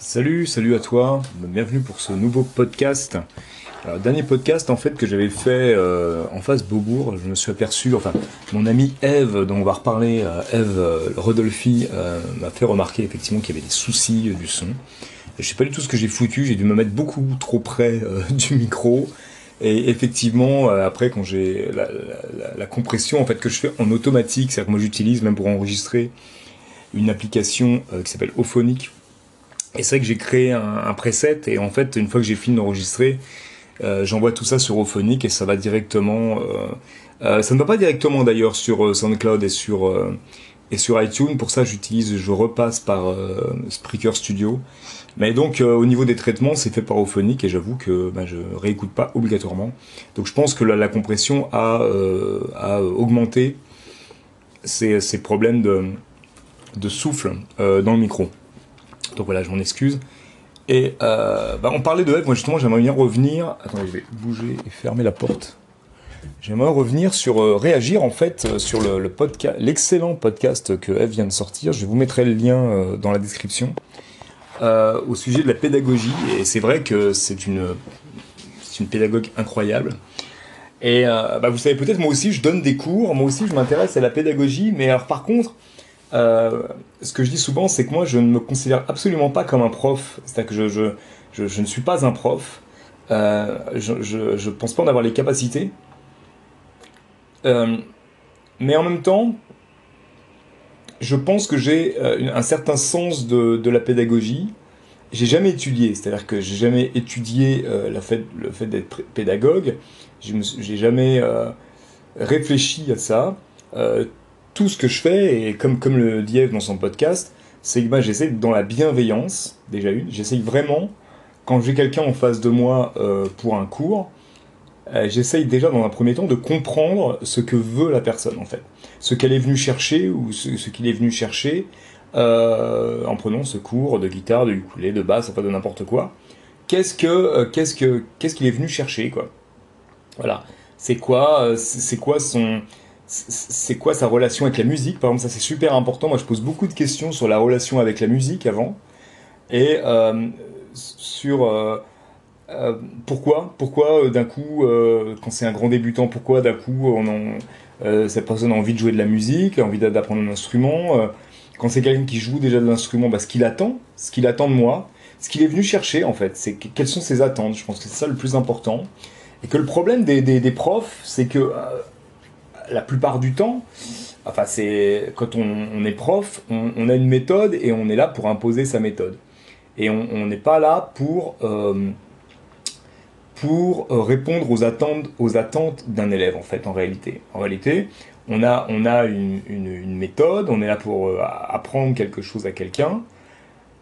Salut, salut à toi, bienvenue pour ce nouveau podcast. Alors, dernier podcast en fait que j'avais fait euh, en face Beaubourg, je me suis aperçu, enfin mon amie Eve, dont on va reparler, euh, Eve euh, euh, m'a fait remarquer effectivement qu'il y avait des soucis du son. Je sais pas du tout ce que j'ai foutu, j'ai dû me mettre beaucoup trop près du micro. Et effectivement, après quand j'ai la, la- compression en fait que je fais en automatique, c'est-à-dire que moi j'utilise même pour enregistrer une application qui s'appelle Ophonic. Et c'est vrai que j'ai créé un, preset et en fait une fois que j'ai fini d'enregistrer, euh, j'envoie tout ça sur Ophonic et ça va directement. euh, euh, ça ne va pas directement d'ailleurs sur SoundCloud et sur et sur iTunes. Pour ça, j'utilise, je repasse par Spreaker Studio. Mais donc au niveau des traitements, c'est fait par Ophonic et j'avoue que ben, je réécoute pas obligatoirement. Donc je pense que la, compression a augmenté ces, problèmes de souffle dans le micro. Donc voilà, je m'en excuse. Et euh, bah, on parlait de Eve, moi justement j'aimerais bien revenir. Attendez, je vais bouger et fermer la porte. J'aimerais revenir sur euh, réagir en fait euh, sur le, podcast, l'excellent podcast que Eve vient de sortir. Je vous mettrai le lien dans la description au sujet de la pédagogie. Et c'est vrai que c'est une une pédagogue incroyable. Et bah, vous savez peut-être moi aussi je donne des cours, moi aussi je m'intéresse à la pédagogie, mais alors par contre euh, ce que je dis souvent, c'est que moi, je ne me considère absolument pas comme un prof. C'est-à-dire que je, ne suis pas un prof. Euh, je, je pense pas en avoir les capacités. Euh, mais en même temps, je pense que j'ai un certain sens de, la pédagogie. J'ai jamais étudié, c'est-à-dire que j'ai jamais étudié le fait d'être pédagogue. J'ai jamais réfléchi à ça. Tout ce que je fais, et comme, comme le dit Eve dans son podcast, c'est que ben, j'essaie dans la bienveillance, déjà une. J'essaye vraiment, quand j'ai quelqu'un en face de moi euh, pour un cours, euh, j'essaye déjà dans un premier temps de comprendre ce que veut la personne en fait. Ce qu'elle est venue chercher ou ce, qu'il est venu chercher euh, en prenant ce cours de guitare, de ukulélé, de basse, enfin de n'importe quoi. Qu'est-ce que euh, qu'est-ce que qu'est-ce qu'il est venu chercher quoi Voilà. C'est quoi c'est quoi son c'est quoi sa relation avec la musique? Par exemple, ça c'est super important. Moi, je pose beaucoup de questions sur la relation avec la musique avant et euh, sur euh, euh, pourquoi, pourquoi d'un coup, quand c'est un grand débutant, pourquoi d'un coup cette personne a envie de jouer de la musique, a envie d'a- d'apprendre un instrument. quand c'est quelqu'un qui joue déjà de l'instrument, bah, ce qu'il attend, ce qu'il attend de moi, ce qu'il est venu chercher en fait, c'est que- quelles sont ses attentes? Je pense que c'est ça le plus important. Et que le problème des, profs, c'est que la plupart du temps, enfin c'est quand on, est prof, on, a une méthode et on est là pour imposer sa méthode. Et on n'est pas là pour euh, pour euh, répondre aux attentes aux attentes d'un élève en fait en réalité. En réalité, on a on a une, méthode, on est là pour euh, apprendre quelque chose à quelqu'un.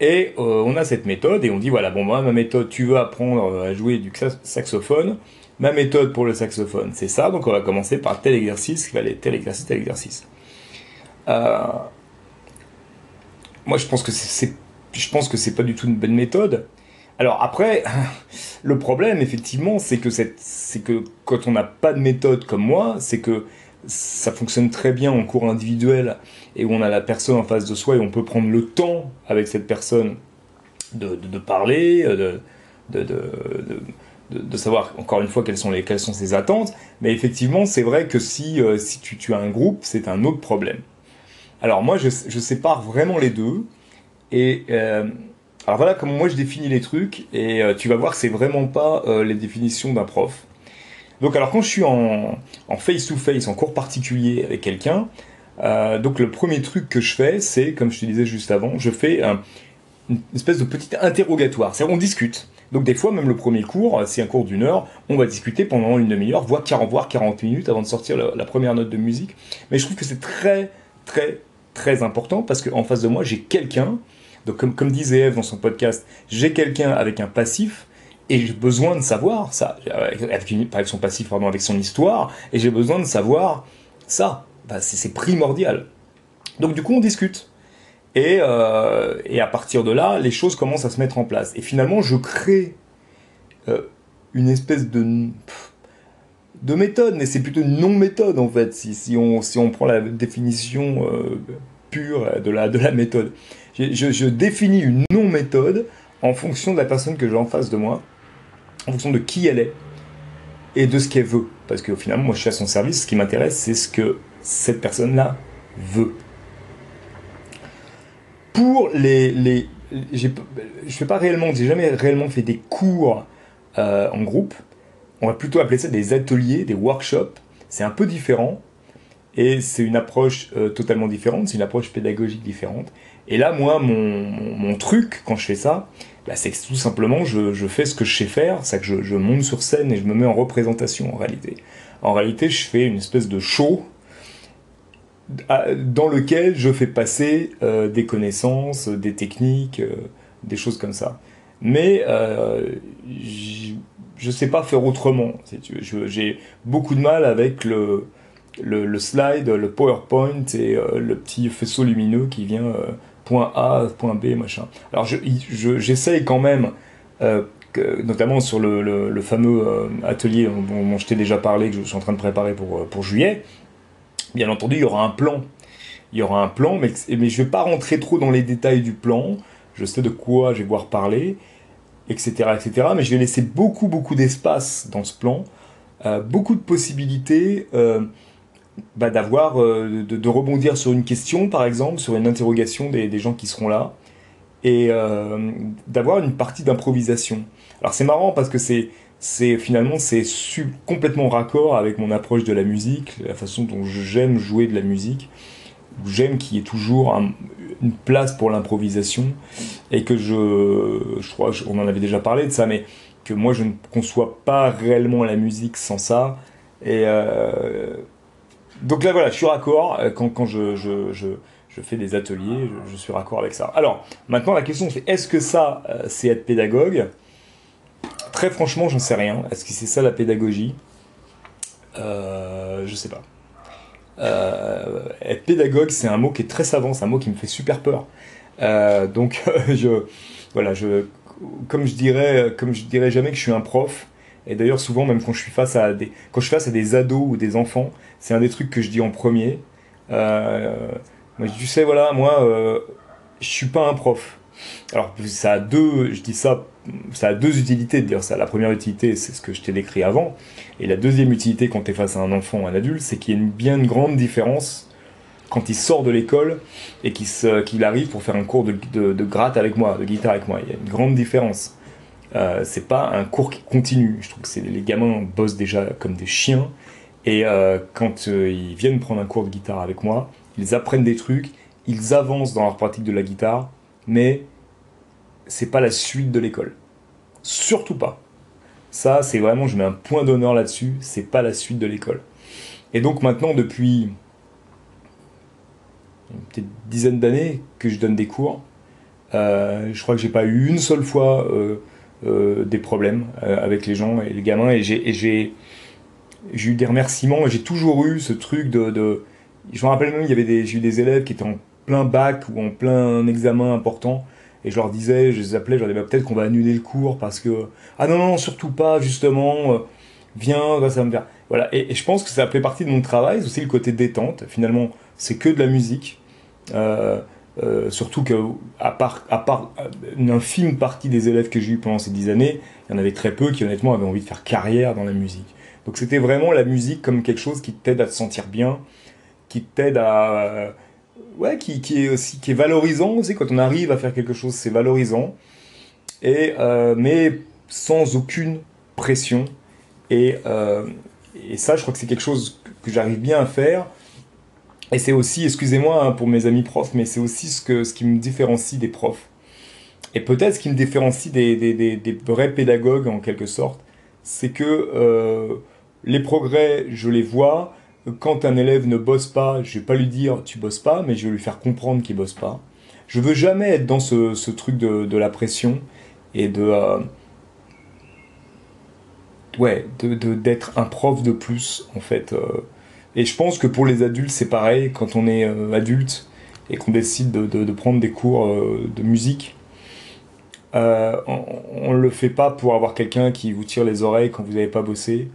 Et on a cette méthode et on dit voilà bon moi ma méthode tu veux apprendre à jouer du sax- saxophone ma méthode pour le saxophone, c'est ça. Donc on va commencer par tel exercice, qui va aller tel exercice, tel exercice. Euh, moi, je pense que c'est, je pense que c'est pas du tout une bonne méthode. Alors après, le problème, effectivement, c'est que quand on n'a pas de méthode comme moi, c'est que ça fonctionne très bien en cours individuel et où on a la personne en face de soi et on peut prendre le temps avec cette personne de, parler, de, de, savoir encore une fois quelles sont, les, quelles sont ses attentes. Mais effectivement, c'est vrai que si, euh, si tu, as un groupe, c'est un autre problème. Alors moi, je, je sépare vraiment les deux. Et euh, alors voilà comment moi je définis les trucs. Et euh, tu vas voir que c'est vraiment pas les définitions d'un prof. Donc alors quand je suis en, face-to-face, en cours particulier avec quelqu'un, donc le premier truc que je fais, c'est, comme je te disais juste avant, je fais un- une espèce de petit interrogatoire. C'est-à-dire on discute. Donc des fois, même le premier cours, euh, c'est un cours d'une heure, on va discuter pendant une demi-heure, voire 40, voire 40 minutes avant de sortir la, première note de musique. Mais je trouve que c'est très, très, très important parce qu'en face de moi, j'ai quelqu'un, donc comme, disait Eve dans son podcast, j'ai quelqu'un avec un passif et j'ai besoin de savoir ça, avec, avec son passif, pardon, avec son histoire, et j'ai besoin de savoir ça. Bah, c'est primordial. Donc du coup, on discute. Et, euh, et à partir de là, les choses commencent à se mettre en place. Et finalement, je crée euh, une espèce de, méthode, mais c'est plutôt une non-méthode en fait, si, on, prend la définition euh, pure de la, de la méthode. Je, je- définis une non-méthode en fonction de la personne que j'ai en face de moi, en fonction de qui elle est et de ce qu'elle veut. Parce qu'au final, moi je suis à son service, ce qui m'intéresse, c'est ce que cette personne-là veut. Pour les. les je fais pas réellement, j'ai jamais réellement fait des cours euh, en groupe. On va plutôt appeler ça des ateliers, des workshops. C'est un peu différent et c'est une approche euh, totalement différente, c'est une approche pédagogique différente. Et là, moi, mon, mon, truc quand je fais ça, bah, c'est que tout simplement, je, je, fais ce que je sais faire, c'est que je, monte sur scène et je me mets en représentation en réalité. En réalité, je fais une espèce de show dans lequel je fais passer euh, des connaissances, des techniques, euh, des choses comme ça. Mais euh, je ne sais pas faire autrement. J'ai beaucoup de mal avec le, slide, le PowerPoint et le petit faisceau lumineux qui vient point A, point B, machin. Alors j'essaye quand même, notamment sur le, fameux atelier dont, je t'ai déjà parlé, que je suis en train de préparer pour juillet, Bien entendu, il y aura un plan. Il y aura un plan, mais, mais je ne vais pas rentrer trop dans les détails du plan. Je sais de quoi je vais voir parler, etc., etc. Mais je vais laisser beaucoup, beaucoup d'espace dans ce plan, euh, beaucoup de possibilités euh, bah, d'avoir, euh, de, rebondir sur une question, par exemple, sur une interrogation des, des gens qui seront là, et d'avoir une partie d'improvisation. Alors c'est marrant parce que c'est c'est finalement c'est complètement raccord avec mon approche de la musique, la façon dont j'aime jouer de la musique. J'aime qu'il y ait toujours une place pour l'improvisation et que je, je crois qu'on en avait déjà parlé de ça, mais que moi je ne conçois pas réellement la musique sans ça. Et euh, donc là voilà, je suis raccord euh, quand, quand je, je, je, je, fais des ateliers, je, suis raccord avec ça. Alors maintenant la question c'est est-ce que ça euh, c'est être pédagogue? Très franchement, j'en sais rien. Est-ce que c'est ça la pédagogie? Euh, Je sais pas. Euh, être pédagogue, c'est un mot qui est très savant, c'est un mot qui me fait super peur. Euh, donc, je, voilà, je, comme je dirais, comme je dirais jamais que je suis un prof. Et d'ailleurs, souvent, même quand je suis face à des, quand je suis face à des ados ou des enfants, c'est un des trucs que je dis en premier. Tu sais, voilà, moi, je suis pas un prof. Alors, ça a deux, je dis ça ça a deux utilités de dire ça. La première utilité, c'est ce que je t'ai décrit avant. Et la deuxième utilité quand tu es face à un enfant ou un adulte, c'est qu'il y a une, bien grande différence quand il sort de l'école et qu'il arrive pour faire un cours de, de, gratte avec moi, de guitare avec moi. Il y a une grande différence. Euh, c'est pas un cours qui continue. Je trouve que les gamins bossent déjà comme des chiens. Et euh, quand euh, ils viennent prendre un cours de guitare avec moi, ils apprennent des trucs, ils avancent dans leur pratique de la guitare, mais c'est pas la suite de l'école. Surtout pas. Ça, c'est vraiment, je mets un point d'honneur là-dessus, c'est pas la suite de l'école. Et donc maintenant, depuis une dizaine d'années que je donne des cours, euh, je crois que j'ai pas eu une seule fois euh, euh, des problèmes avec les gens et les gamins, et j'ai eu des remerciements, j'ai toujours eu ce truc de. Je me rappelle même, il y avait j'ai eu des élèves qui étaient en plein bac ou en plein examen important, et je leur disais, je les appelais, je leur disais bah, peut-être qu'on va annuler le cours parce que ah non non surtout pas justement, euh, viens, ça va me faire voilà et, je pense que ça fait partie de mon travail, c'est aussi le côté détente. Finalement, c'est que de la musique. Euh, euh, surtout que part, à part une infime partie des élèves que j'ai eu pendant ces dix années, il y en avait très peu qui honnêtement avaient envie de faire carrière dans la musique. Donc c'était vraiment la musique comme quelque chose qui t'aide à te sentir bien, qui t'aide à ouais, qui, qui, est aussi qui est valorisant aussi quand on arrive à faire quelque chose, c'est valorisant. Et euh, mais sans aucune pression. Et, euh, et ça, je crois que c'est quelque chose que j'arrive bien à faire. Et c'est aussi, excusez-moi hein, pour mes amis profs, mais c'est aussi ce, que, ce qui me différencie des profs. Et peut-être ce qui me différencie des, des, des, vrais pédagogues en quelque sorte, c'est que euh, les progrès, je les vois, quand un élève ne bosse pas, je vais pas lui dire tu bosses pas, mais je vais lui faire comprendre qu'il bosse pas. Je veux jamais être dans ce, truc de, la pression et de euh, ouais de d'être un prof de plus en fait. Euh. Et je pense que pour les adultes c'est pareil. Quand on est euh, adulte et qu'on décide de, de, de, prendre des cours de musique, on, ne le fait pas pour avoir quelqu'un qui vous tire les oreilles quand vous n'avez pas bossé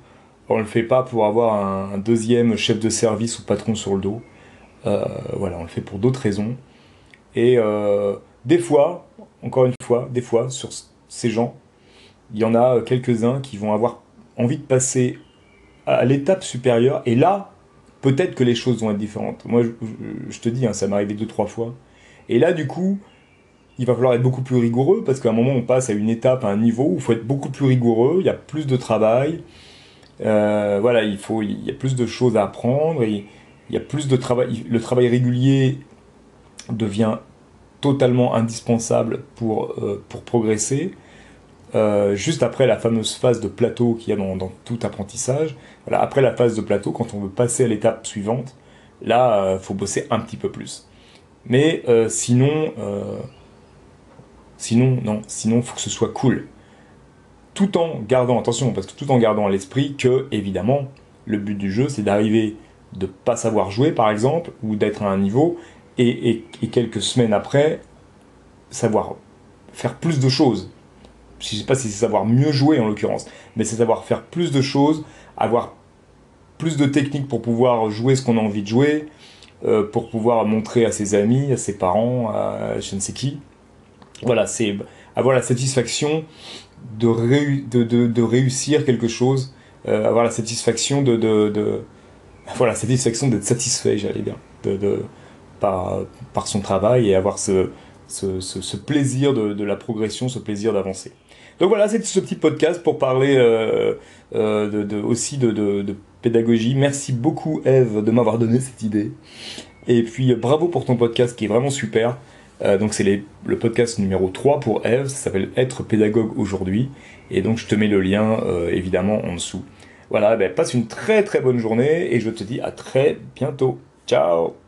on le fait pas pour avoir un, deuxième chef de service ou patron sur le dos. Euh, voilà, on le fait pour d'autres raisons. Et euh, des fois, encore une fois, des fois, sur ces gens, il y en a quelques-uns qui vont avoir envie de passer à l'étape supérieure, et là, peut-être que les choses vont être différentes. Moi, je, te dis, hein, ça m'est arrivé deux, trois fois. Et là, du coup, il va falloir être beaucoup plus rigoureux, parce qu'à un moment, on passe à une étape, à un niveau où il faut être beaucoup plus rigoureux, il y a plus de travail, euh, voilà, il, faut, il y a plus de choses à apprendre, il y a plus de travail, le travail régulier devient totalement indispensable pour, euh, pour progresser. Euh, juste après la fameuse phase de plateau qu'il y a dans, tout apprentissage, après la phase de plateau, quand on veut passer à l'étape suivante, là, il faut bosser un petit peu plus. Mais sinon, sinon, non, sinon, faut que ce soit cool. Tout en gardant, attention, parce que tout en gardant à l'esprit que, évidemment, le but du jeu, c'est d'arriver de pas savoir jouer, par exemple, ou d'être à un niveau, et, quelques semaines après, savoir faire plus de choses. Je ne sais pas si c'est savoir mieux jouer en l'occurrence, mais c'est savoir faire plus de choses, avoir plus de techniques pour pouvoir jouer ce qu'on a envie de jouer, euh, pour pouvoir montrer à ses amis, à ses parents, à je ne sais qui. Voilà, c'est avoir la satisfaction de, réussir quelque chose, euh, avoir la satisfaction de, voilà, satisfaction d'être satisfait, j'allais dire, de, par, son travail et avoir ce, plaisir de, la progression, ce plaisir d'avancer. Donc voilà, c'est ce petit podcast pour parler euh, euh, aussi de, pédagogie. Merci beaucoup Eve de m'avoir donné cette idée. Et puis bravo pour ton podcast qui est vraiment super. Euh, donc c'est le podcast numéro 3 pour Eve, ça s'appelle Être pédagogue aujourd'hui. Et donc je te mets le lien évidemment en dessous. Voilà, ben, passe une très très bonne journée et je te dis à très bientôt. Ciao